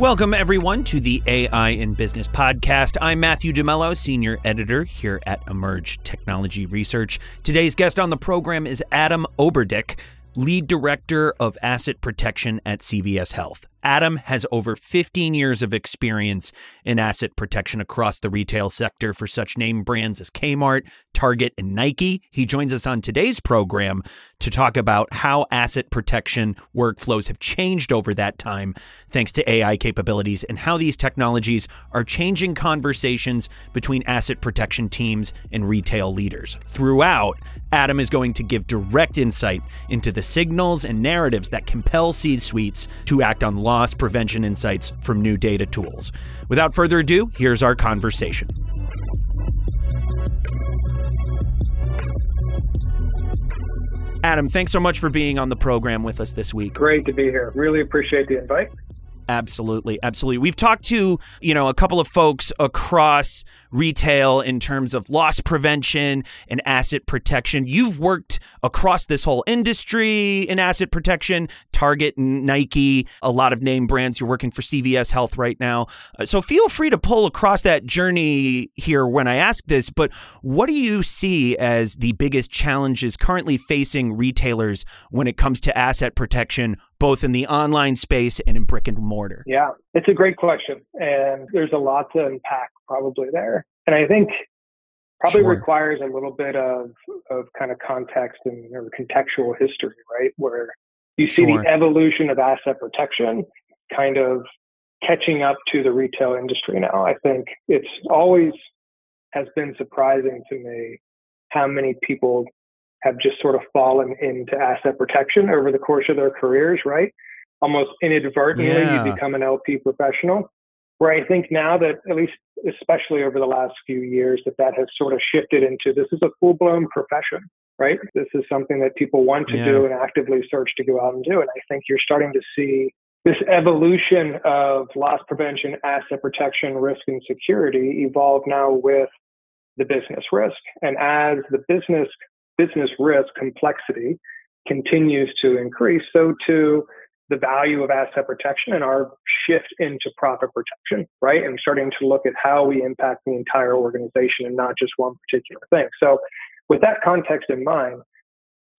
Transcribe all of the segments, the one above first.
Welcome, everyone, to the AI in Business podcast. I'm Matthew DeMello, Senior Editor here at Emerj Technology Research. Today's guest on the program is Adam Oberdick, Lead Director of Asset Protection at CVS Health. Adam has over 15 years of experience in asset protection across the retail sector for such name brands as Kmart, Target, and Nike. He joins us on today's program to talk about how asset protection workflows have changed over that time thanks to AI capabilities and how these technologies are changing conversations between asset protection teams and retail leaders. Throughout, Adam is going to give direct insight into the signals and narratives that compel C suites to act on loss prevention insights from new data tools. Without further ado, here's our conversation. Adam, thanks so much for being on the program with us this week. Great to be here. Really appreciate the invite. Absolutely, absolutely. We've talked to, you know, a couple of folks across retail in terms of loss prevention and asset protection. You've worked across this whole industry in asset protection, Target and Nike, a lot of name brands. You're working for CVS Health right now. Uh, so feel free to pull across that journey here when I ask this, but what do you see as the biggest challenges currently facing retailers when it comes to asset protection both in the online space and in brick and mortar? Yeah, it's a great question. And there's a lot to unpack probably there. And I think probably sure. requires a little bit of, of kind of context and or contextual history, right? Where you see sure. the evolution of asset protection kind of catching up to the retail industry now. I think it's always has been surprising to me how many people have just sort of fallen into asset protection over the course of their careers, right? Almost inadvertently, yeah. you become an LP professional. Where I think now that, at least especially over the last few years, that that has sort of shifted into this is a full blown profession, right? This is something that people want to yeah. do and actively search to go out and do. And I think you're starting to see this evolution of loss prevention, asset protection, risk, and security evolve now with the business risk. And as the business business risk complexity continues to increase, so too the value of asset protection and our shift into profit protection, right? And starting to look at how we impact the entire organization and not just one particular thing. So, with that context in mind,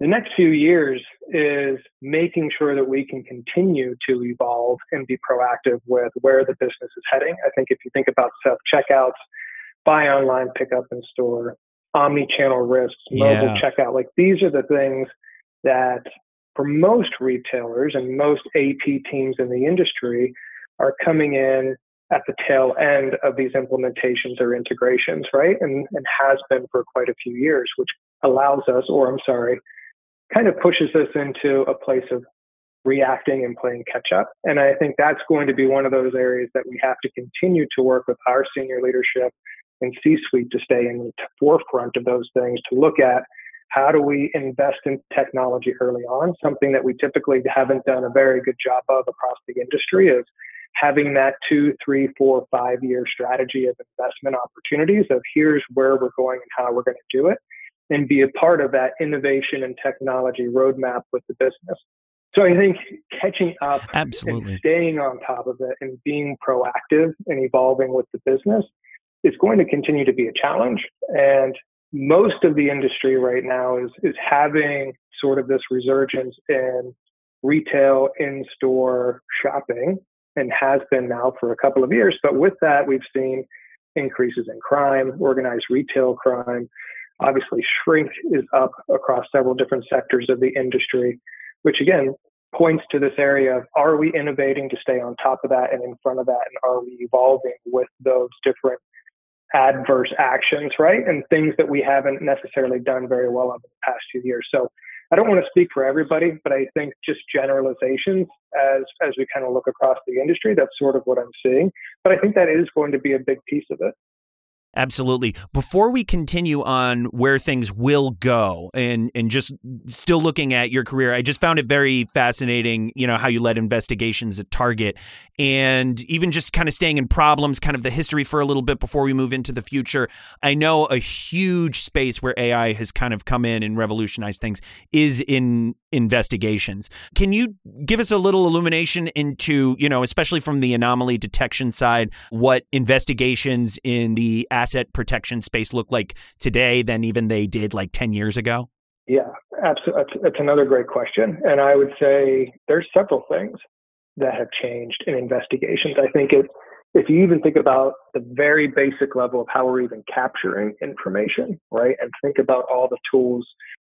the next few years is making sure that we can continue to evolve and be proactive with where the business is heading. I think if you think about self checkouts, buy online, pick up in store, omni-channel risks, mobile yeah. checkout. Like these are the things that for most retailers and most AP teams in the industry are coming in at the tail end of these implementations or integrations, right? And, and has been for quite a few years, which allows us, or I'm sorry, kind of pushes us into a place of reacting and playing catch up. And I think that's going to be one of those areas that we have to continue to work with our senior leadership and C suite to stay in the forefront of those things to look at how do we invest in technology early on, something that we typically haven't done a very good job of across the industry is having that two, three, four, five year strategy of investment opportunities of here's where we're going and how we're going to do it and be a part of that innovation and technology roadmap with the business. So I think catching up Absolutely. and staying on top of it and being proactive and evolving with the business is going to continue to be a challenge. And most of the industry right now is is having sort of this resurgence in retail in-store shopping and has been now for a couple of years. But with that, we've seen increases in crime, organized retail crime. Obviously, shrink is up across several different sectors of the industry, which again points to this area of are we innovating to stay on top of that and in front of that? And are we evolving with those different adverse actions, right? And things that we haven't necessarily done very well over the past few years. So I don't want to speak for everybody, but I think just generalizations as as we kind of look across the industry, that's sort of what I'm seeing. But I think that is going to be a big piece of it. Absolutely. Before we continue on where things will go and and just still looking at your career, I just found it very fascinating, you know, how you led investigations at Target and even just kind of staying in problems, kind of the history for a little bit before we move into the future. I know a huge space where AI has kind of come in and revolutionized things is in investigations. Can you give us a little illumination into, you know, especially from the anomaly detection side, what investigations in the asset protection space look like today than even they did like 10 years ago? Yeah, absolutely. That's, another great question. And I would say there's several things that have changed in investigations. I think it, if you even think about the very basic level of how we're even capturing information, right? And think about all the tools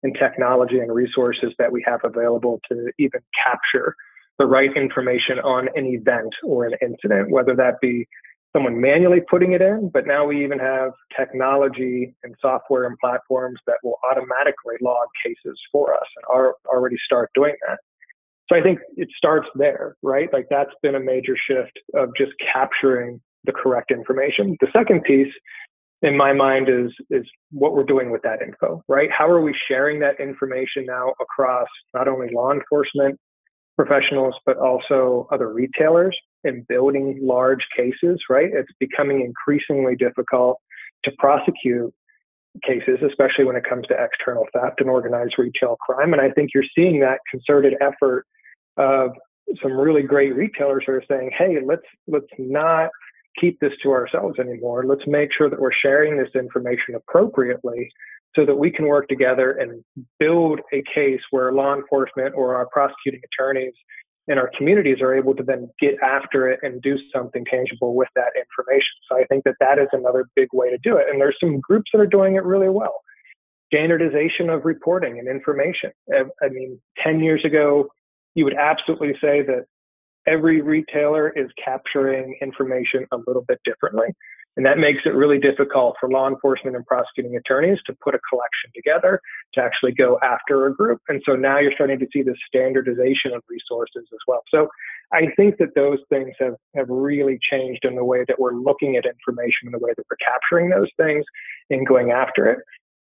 and technology and resources that we have available to even capture the right information on an event or an incident, whether that be someone manually putting it in, but now we even have technology and software and platforms that will automatically log cases for us and are already start doing that. So I think it starts there, right? Like that's been a major shift of just capturing the correct information. The second piece in my mind is is what we're doing with that info, right? How are we sharing that information now across not only law enforcement professionals but also other retailers in building large cases, right? It's becoming increasingly difficult to prosecute cases, especially when it comes to external theft and organized retail crime. And I think you're seeing that concerted effort of some really great retailers who are saying, "Hey, let's let's not keep this to ourselves anymore. Let's make sure that we're sharing this information appropriately so that we can work together and build a case where law enforcement or our prosecuting attorneys and our communities are able to then get after it and do something tangible with that information. So I think that that is another big way to do it. And there's some groups that are doing it really well. Standardization of reporting and information. I mean, 10 years ago, you would absolutely say that every retailer is capturing information a little bit differently. And that makes it really difficult for law enforcement and prosecuting attorneys to put a collection together to actually go after a group. And so now you're starting to see this standardization of resources as well. So I think that those things have, have really changed in the way that we're looking at information, in the way that we're capturing those things and going after it.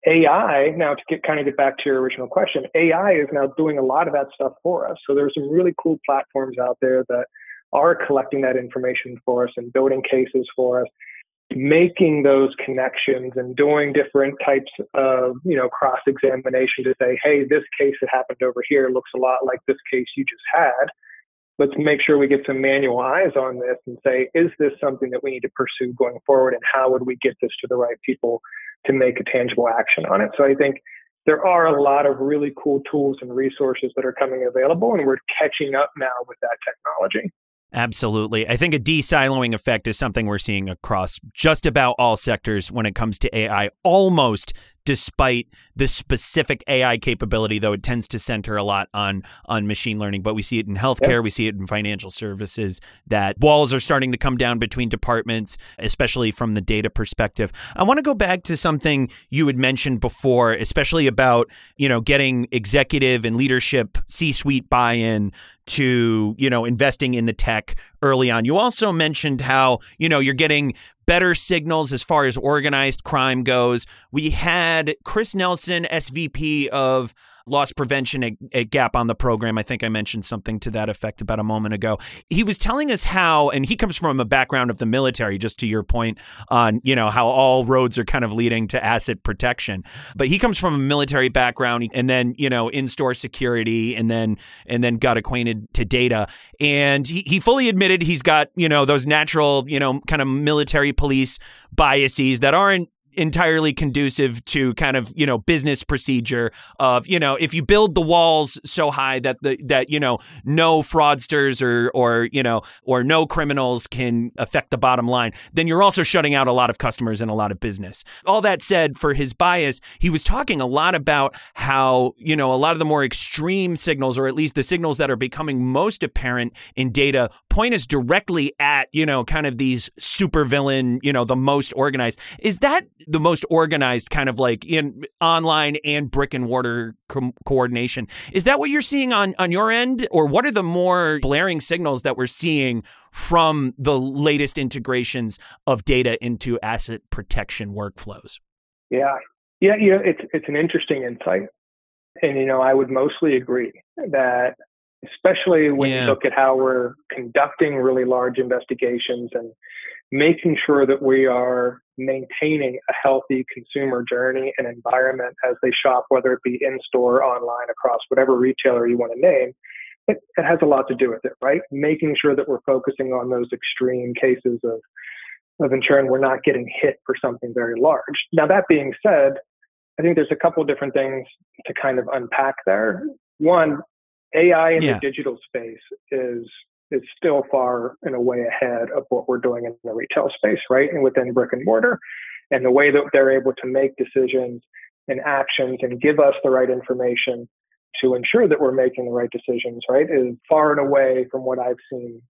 AI, now to get kind of get back to your original question, AI is now doing a lot of that stuff for us. So there's some really cool platforms out there that are collecting that information for us and building cases for us, making those connections and doing different types of, you know, cross examination to say, hey, this case that happened over here looks a lot like this case you just had. Let's make sure we get some manual eyes on this and say, is this something that we need to pursue going forward? And how would we get this to the right people to make a tangible action on it. So I think there are a lot of really cool tools and resources that are coming available, and we're catching up now with that technology. Absolutely. I think a de-siloing effect is something we're seeing across just about all sectors when it comes to AI, almost despite the specific AI capability, though it tends to center a lot on on machine learning. But we see it in healthcare, yep. we see it in financial services, that walls are starting to come down between departments, especially from the data perspective. I want to go back to something you had mentioned before, especially about, you know, getting executive and leadership C-suite buy-in to you know investing in the tech early on. You also mentioned how you know you're getting better signals as far as organized crime goes. We had Chris Nelson, SVP of loss prevention Gap on the program. I think I mentioned something to that effect about a moment ago. He was telling us how, and he comes from a background of the military, just to your point on, you know, how all roads are kind of leading to asset protection. But he comes from a military background and then, you know, in-store security and then and then got acquainted to data. And he, he fully admitted he's got, you know, those natural, you know, kind of military police biases that aren't entirely conducive to kind of you know business procedure of you know if you build the walls so high that the that you know no fraudsters or or you know or no criminals can affect the bottom line then you're also shutting out a lot of customers and a lot of business. All that said for his bias he was talking a lot about how you know a lot of the more extreme signals or at least the signals that are becoming most apparent in data point us directly at you know kind of these supervillain you know the most organized is that the most organized kind of like in online and brick and mortar co- coordination. Is that what you're seeing on on your end, or what are the more blaring signals that we're seeing from the latest integrations of data into asset protection workflows. Yeah. Yeah, yeah, it's it's an interesting insight. And you know, I would mostly agree that especially when yeah. you look at how we're conducting really large investigations and making sure that we are maintaining a healthy consumer journey and environment as they shop, whether it be in store, online, across whatever retailer you want to name, it, it has a lot to do with it, right? Making sure that we're focusing on those extreme cases of of ensuring we're not getting hit for something very large. Now, that being said, I think there's a couple of different things to kind of unpack there. One, AI in yeah. the digital space is is still far and away ahead of what we're doing in the retail space, right? And within brick and mortar. And the way that they're able to make decisions and actions and give us the right information to ensure that we're making the right decisions, right, is far and away from what I've seen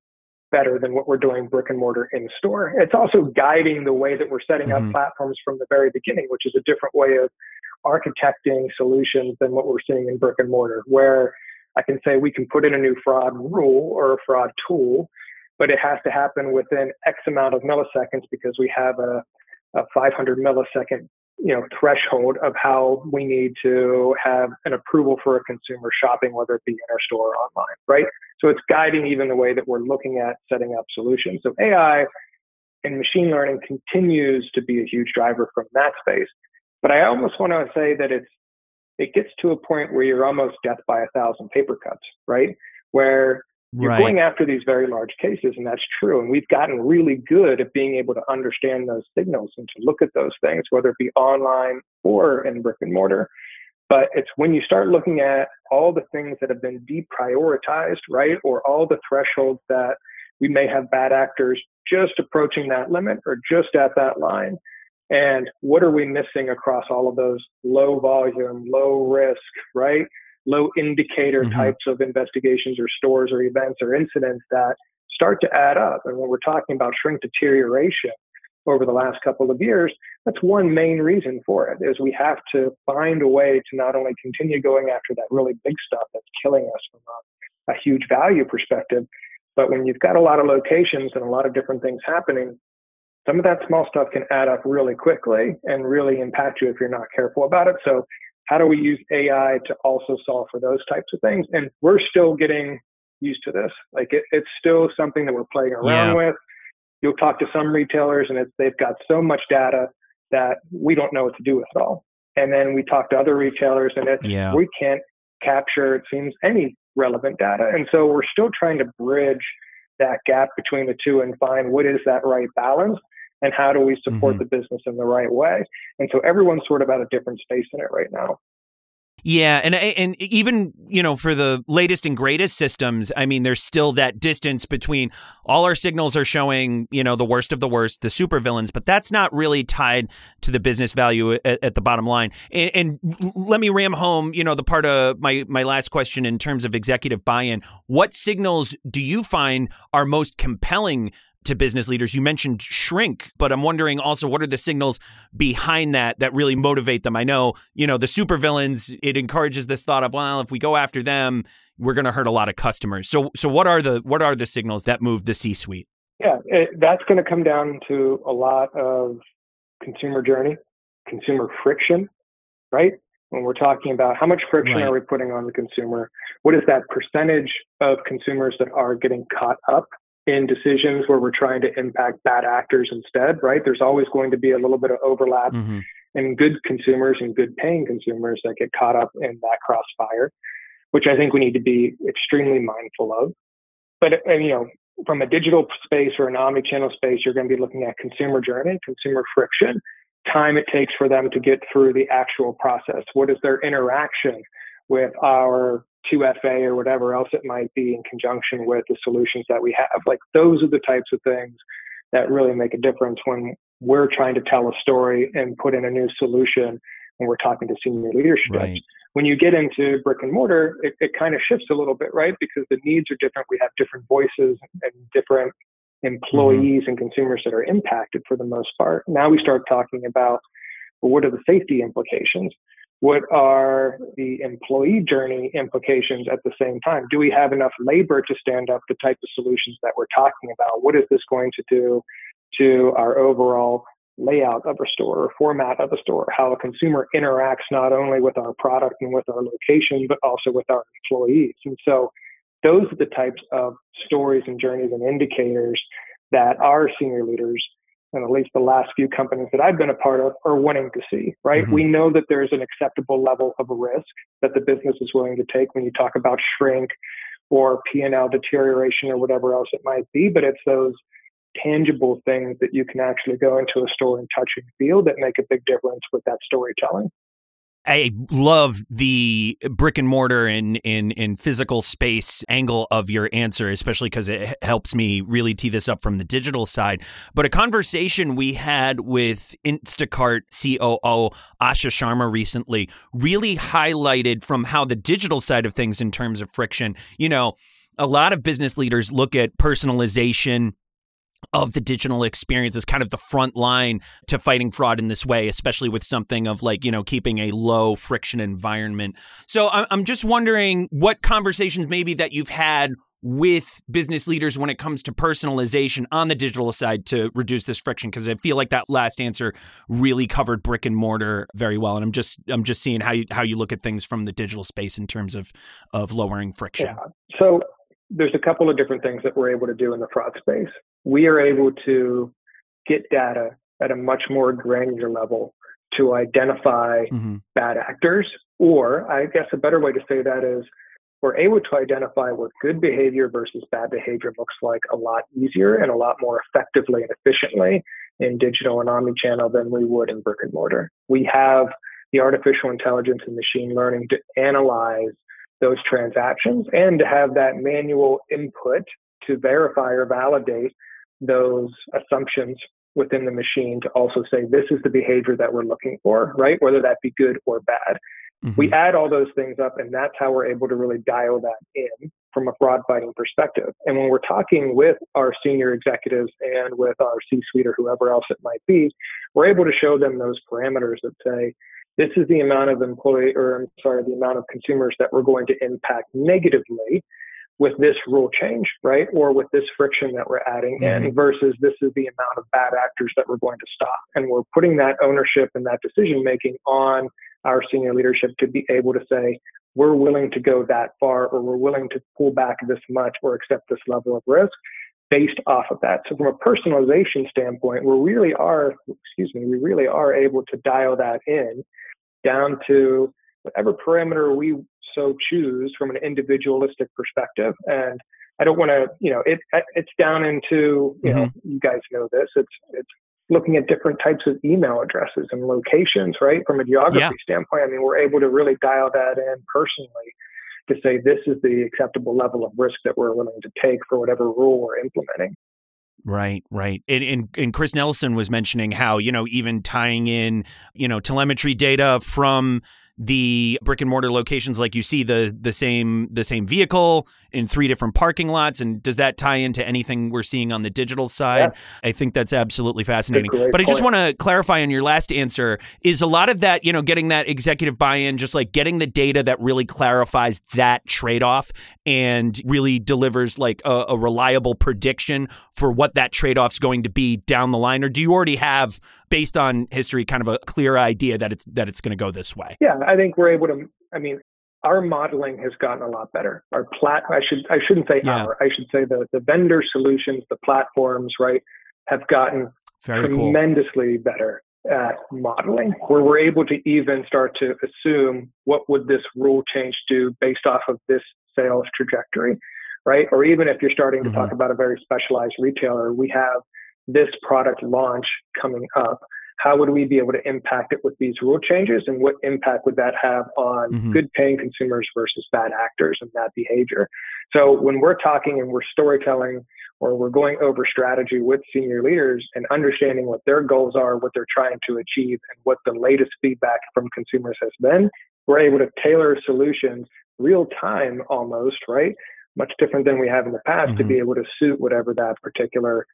better than what we're doing brick and mortar in store. It's also guiding the way that we're setting mm-hmm. up platforms from the very beginning, which is a different way of architecting solutions than what we're seeing in brick and mortar, where I can say we can put in a new fraud rule or a fraud tool, but it has to happen within X amount of milliseconds because we have a, a 500 millisecond you know threshold of how we need to have an approval for a consumer shopping, whether it be in our store or online, right? So it's guiding even the way that we're looking at setting up solutions. So AI and machine learning continues to be a huge driver from that space. But I almost want to say that it's it gets to a point where you're almost death by a thousand paper cuts, right? Where you're right. going after these very large cases, and that's true. And we've gotten really good at being able to understand those signals and to look at those things, whether it be online or in brick and mortar. But it's when you start looking at all the things that have been deprioritized, right? Or all the thresholds that we may have bad actors just approaching that limit or just at that line. And what are we missing across all of those low volume, low risk, right? low indicator mm-hmm. types of investigations or stores or events or incidents that start to add up. And when we're talking about shrink deterioration over the last couple of years, that's one main reason for it is we have to find a way to not only continue going after that really big stuff that's killing us from a, a huge value perspective, but when you've got a lot of locations and a lot of different things happening, some of that small stuff can add up really quickly and really impact you if you're not careful about it. So how do we use AI to also solve for those types of things? And we're still getting used to this. Like it, it's still something that we're playing around yeah. with. You'll talk to some retailers and they've got so much data that we don't know what to do with it all. And then we talk to other retailers and it's, yeah. we can't capture, it seems, any relevant data. And so we're still trying to bridge that gap between the two and find what is that right balance and how do we support mm-hmm. the business in the right way and so everyone's sort of at a different space in it right now yeah, and and even you know for the latest and greatest systems, I mean, there's still that distance between all our signals are showing you know the worst of the worst, the super villains, but that's not really tied to the business value at, at the bottom line. And, and, let me ram home, you know, the part of my my last question in terms of executive buy-in. What signals do you find are most compelling to business leaders. You mentioned shrink, but I'm wondering also what are the signals behind that that really motivate them? I know, you know, the supervillains, it encourages this thought of, well, if we go after them, we're going to hurt a lot of customers. So so what are the what are the signals that move the C-suite? Yeah, it, that's going to come down to a lot of consumer journey, consumer friction, right? When we're talking about how much friction right. are we putting on the consumer, what is that percentage of consumers that are getting caught up in decisions where we're trying to impact bad actors instead, right? There's always going to be a little bit of overlap mm-hmm. in good consumers and good paying consumers that get caught up in that crossfire, which I think we need to be extremely mindful of. But, and, you know, from a digital space or an omni-channel space, you're going to be looking at consumer journey, consumer friction, time it takes for them to get through the actual process. What is their interaction with our 2FA or whatever else it might be in conjunction with the solutions that we have. Like those are the types of things that really make a difference when we're trying to tell a story and put in a new solution when we're talking to senior leadership. Right. When you get into brick and mortar, it, it kind of shifts a little bit, right? Because the needs are different. We have different voices and different employees mm-hmm. and consumers that are impacted for the most part. Now we start talking about well, what are the safety implications? What are the employee journey implications at the same time? Do we have enough labor to stand up the type of solutions that we're talking about? What is this going to do to our overall layout of a store or format of a store? How a consumer interacts not only with our product and with our location, but also with our employees. And so those are the types of stories and journeys and indicators that our senior leaders and at least the last few companies that I've been a part of are wanting to see, right? Mm-hmm. We know that there's an acceptable level of risk that the business is willing to take when you talk about shrink or P&L deterioration or whatever else it might be, but it's those tangible things that you can actually go into a store and touch and feel that make a big difference with that storytelling. I love the brick and mortar and in, in, in physical space angle of your answer, especially because it helps me really tee this up from the digital side. But a conversation we had with Instacart COO Asha Sharma recently really highlighted from how the digital side of things in terms of friction, you know, a lot of business leaders look at personalization of the digital experience is kind of the front line to fighting fraud in this way, especially with something of like, you know, keeping a low friction environment. So I'm just wondering what conversations maybe that you've had with business leaders when it comes to personalization on the digital side to reduce this friction because I feel like that last answer really covered brick and mortar very well and I'm just I'm just seeing how you how you look at things from the digital space in terms of of lowering friction. Yeah. So there's a couple of different things that we're able to do in the fraud space. We are able to get data at a much more granular level to identify mm-hmm. bad actors, or I guess a better way to say that is we're able to identify what good behavior versus bad behavior looks like a lot easier and a lot more effectively and efficiently in digital and omnichannel than we would in brick and mortar. We have the artificial intelligence and machine learning to analyze those transactions and to have that manual input to verify or validate those assumptions within the machine to also say this is the behavior that we're looking for, right? Whether that be good or bad. Mm-hmm. We add all those things up, and that's how we're able to really dial that in from a fraud fighting perspective. And when we're talking with our senior executives and with our C suite or whoever else it might be, we're able to show them those parameters that say, this is the amount of employee, or I'm sorry, the amount of consumers that we're going to impact negatively with this rule change, right? Or with this friction that we're adding mm-hmm. in versus this is the amount of bad actors that we're going to stop. And we're putting that ownership and that decision making on our senior leadership to be able to say, we're willing to go that far or we're willing to pull back this much or accept this level of risk based off of that. So from a personalization standpoint, we really are, excuse me, we really are able to dial that in down to whatever parameter we so choose from an individualistic perspective. And I don't want to, you know, it it's down into, you mm-hmm. know, you guys know this. It's it's looking at different types of email addresses and locations, right? From a geography yeah. standpoint, I mean, we're able to really dial that in personally to say this is the acceptable level of risk that we're willing to take for whatever rule we're implementing. Right, right. And, and, and Chris Nelson was mentioning how, you know, even tying in, you know, telemetry data from the brick and mortar locations like you see the the same the same vehicle in three different parking lots and does that tie into anything we're seeing on the digital side? Yeah. i think that's absolutely fascinating. But i just want to clarify on your last answer is a lot of that you know getting that executive buy-in just like getting the data that really clarifies that trade-off and really delivers like a, a reliable prediction for what that trade-off's going to be down the line or do you already have based on history kind of a clear idea that it's that it's going to go this way yeah i think we're able to i mean our modeling has gotten a lot better our plat i should i shouldn't say yeah. our i should say the the vendor solutions the platforms right have gotten Very tremendously cool. better at modeling where we're able to even start to assume what would this rule change do based off of this sales trajectory right or even if you're starting to mm-hmm. talk about a very specialized retailer we have this product launch coming up, how would we be able to impact it with these rule changes and what impact would that have on mm-hmm. good paying consumers versus bad actors and that behavior? So when we're talking and we're storytelling or we're going over strategy with senior leaders and understanding what their goals are, what they're trying to achieve, and what the latest feedback from consumers has been, we're able to tailor solutions real time almost, right? Much different than we have in the past mm-hmm. to be able to suit whatever that particular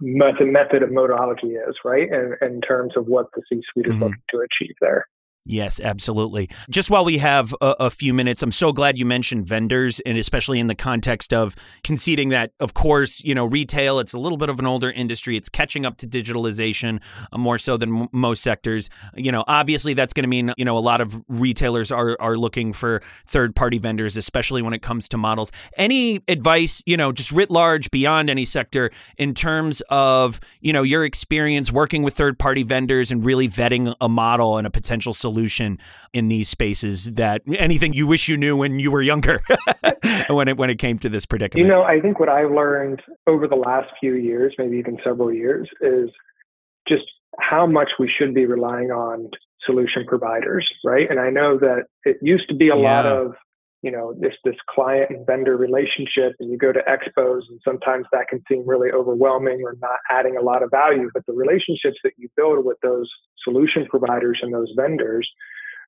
method method of modology is, right? And in terms of what the C-suite is mm-hmm. looking to achieve there. Yes, absolutely. Just while we have a, a, few minutes, I'm so glad you mentioned vendors, and especially in the context of conceding that, of course, you know, retail, it's a little bit of an older industry. It's catching up to digitalization uh, more so than m- most sectors. You know, obviously, that's going to mean, you know, a lot of retailers are, are looking for third party vendors, especially when it comes to models. Any advice, you know, just writ large beyond any sector in terms of, you know, your experience working with third party vendors and really vetting a model and a potential solution? Solution in these spaces that anything you wish you knew when you were younger when it when it came to this predicament? You know, I think what I've learned over the last few years, maybe even several years, is just how much we should be relying on solution providers, right? And I know that it used to be a yeah. lot of you know this this client and vendor relationship and you go to expos and sometimes that can seem really overwhelming or not adding a lot of value but the relationships that you build with those solution providers and those vendors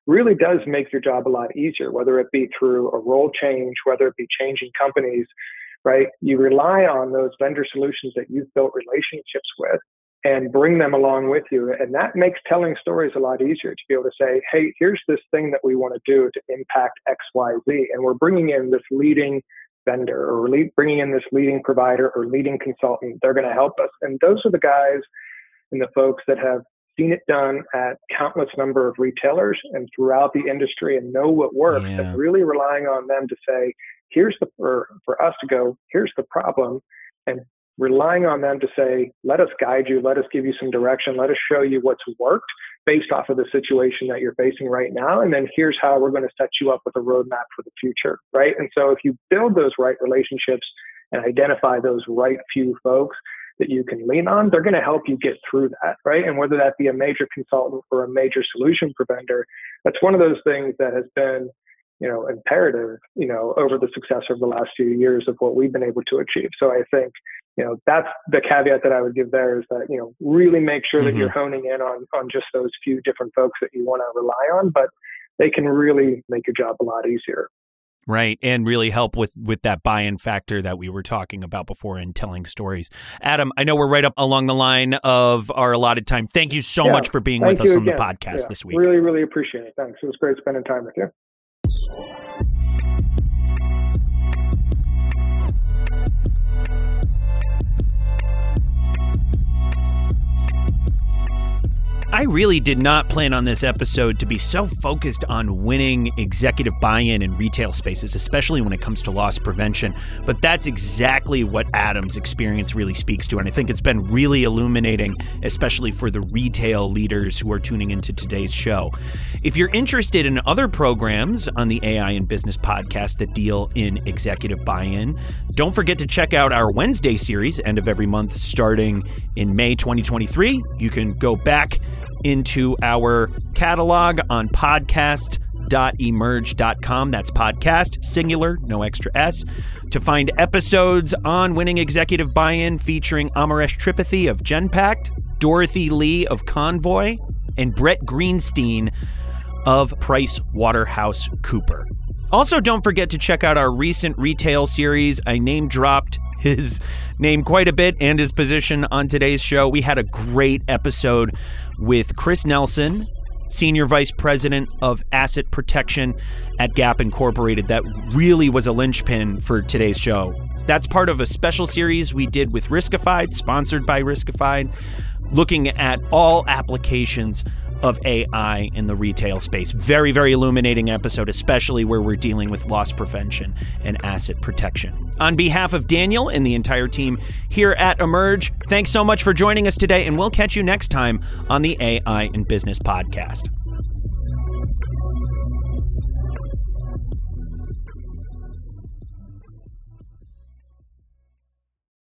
really does make your job a lot easier whether it be through a role change whether it be changing companies right? You rely on those vendor solutions that you've built relationships with and bring them along with you. And that makes telling stories a lot easier to be able to say, hey, here's this thing that we want to do to impact XYZ. And we're bringing in this leading vendor or bringing in this leading provider or leading consultant. They're going to help us. And those are the guys and the folks that have seen it done at countless number of retailers and throughout the industry and know what works yeah. and really relying on them to say, here's the, for, for us to go, here's the problem and relying on them to say, let us guide you, let us give you some direction, let us show you what's worked based off of the situation that you're facing right now. And then here's how we're going to set you up with a roadmap for the future, right? And so if you build those right relationships and identify those right few folks that you can lean on, they're going to help you get through that, right? And whether that be a major consultant or a major solution provider, that's one of those things that has been you know imperative you know over the success of the last few years of what we've been able to achieve so i think you know that's the caveat that i would give there is that you know really make sure mm-hmm. that you're honing in on on just those few different folks that you want to rely on but they can really make your job a lot easier. Right and really help with with that buy-in factor that we were talking about before in telling stories. Adam i know we're right up along the line of our allotted time. Thank you so yeah. much for being with us on the podcast yeah. this week. Really really appreciate it. Thanks. It was great spending time with you I really did not plan on this episode to be so focused on winning executive buy in in retail spaces, especially when it comes to loss prevention. But that's exactly what Adam's experience really speaks to. And I think it's been really illuminating, especially for the retail leaders who are tuning into today's show. If you're interested in other programs on the AI and Business podcast that deal in executive buy in, don't forget to check out our Wednesday series, end of every month, starting in May 2023. You can go back into our catalog on podcast podcast.emerj.com. That's podcast, singular, no extra S. To find episodes on winning executive buy in featuring Amaresh Tripathi of Genpact, Dorothy Lee of Convoy, and Brett Greenstein of Price Waterhouse Cooper. Also, don't forget to check out our recent retail series. I name dropped his name quite a bit and his position on today's show. We had a great episode with Chris Nelson, Senior Vice President of Asset Protection at Gap Incorporated, that really was a linchpin for today's show. That's part of a special series we did with Riskified, sponsored by Riskified, looking at all applications of AI in the retail space. Very, very illuminating episode, especially where we're dealing with loss prevention and asset protection. On behalf of Daniel and the entire team here at Emerj, thanks so much for joining us today, and we'll catch you next time on the AI in Business podcast.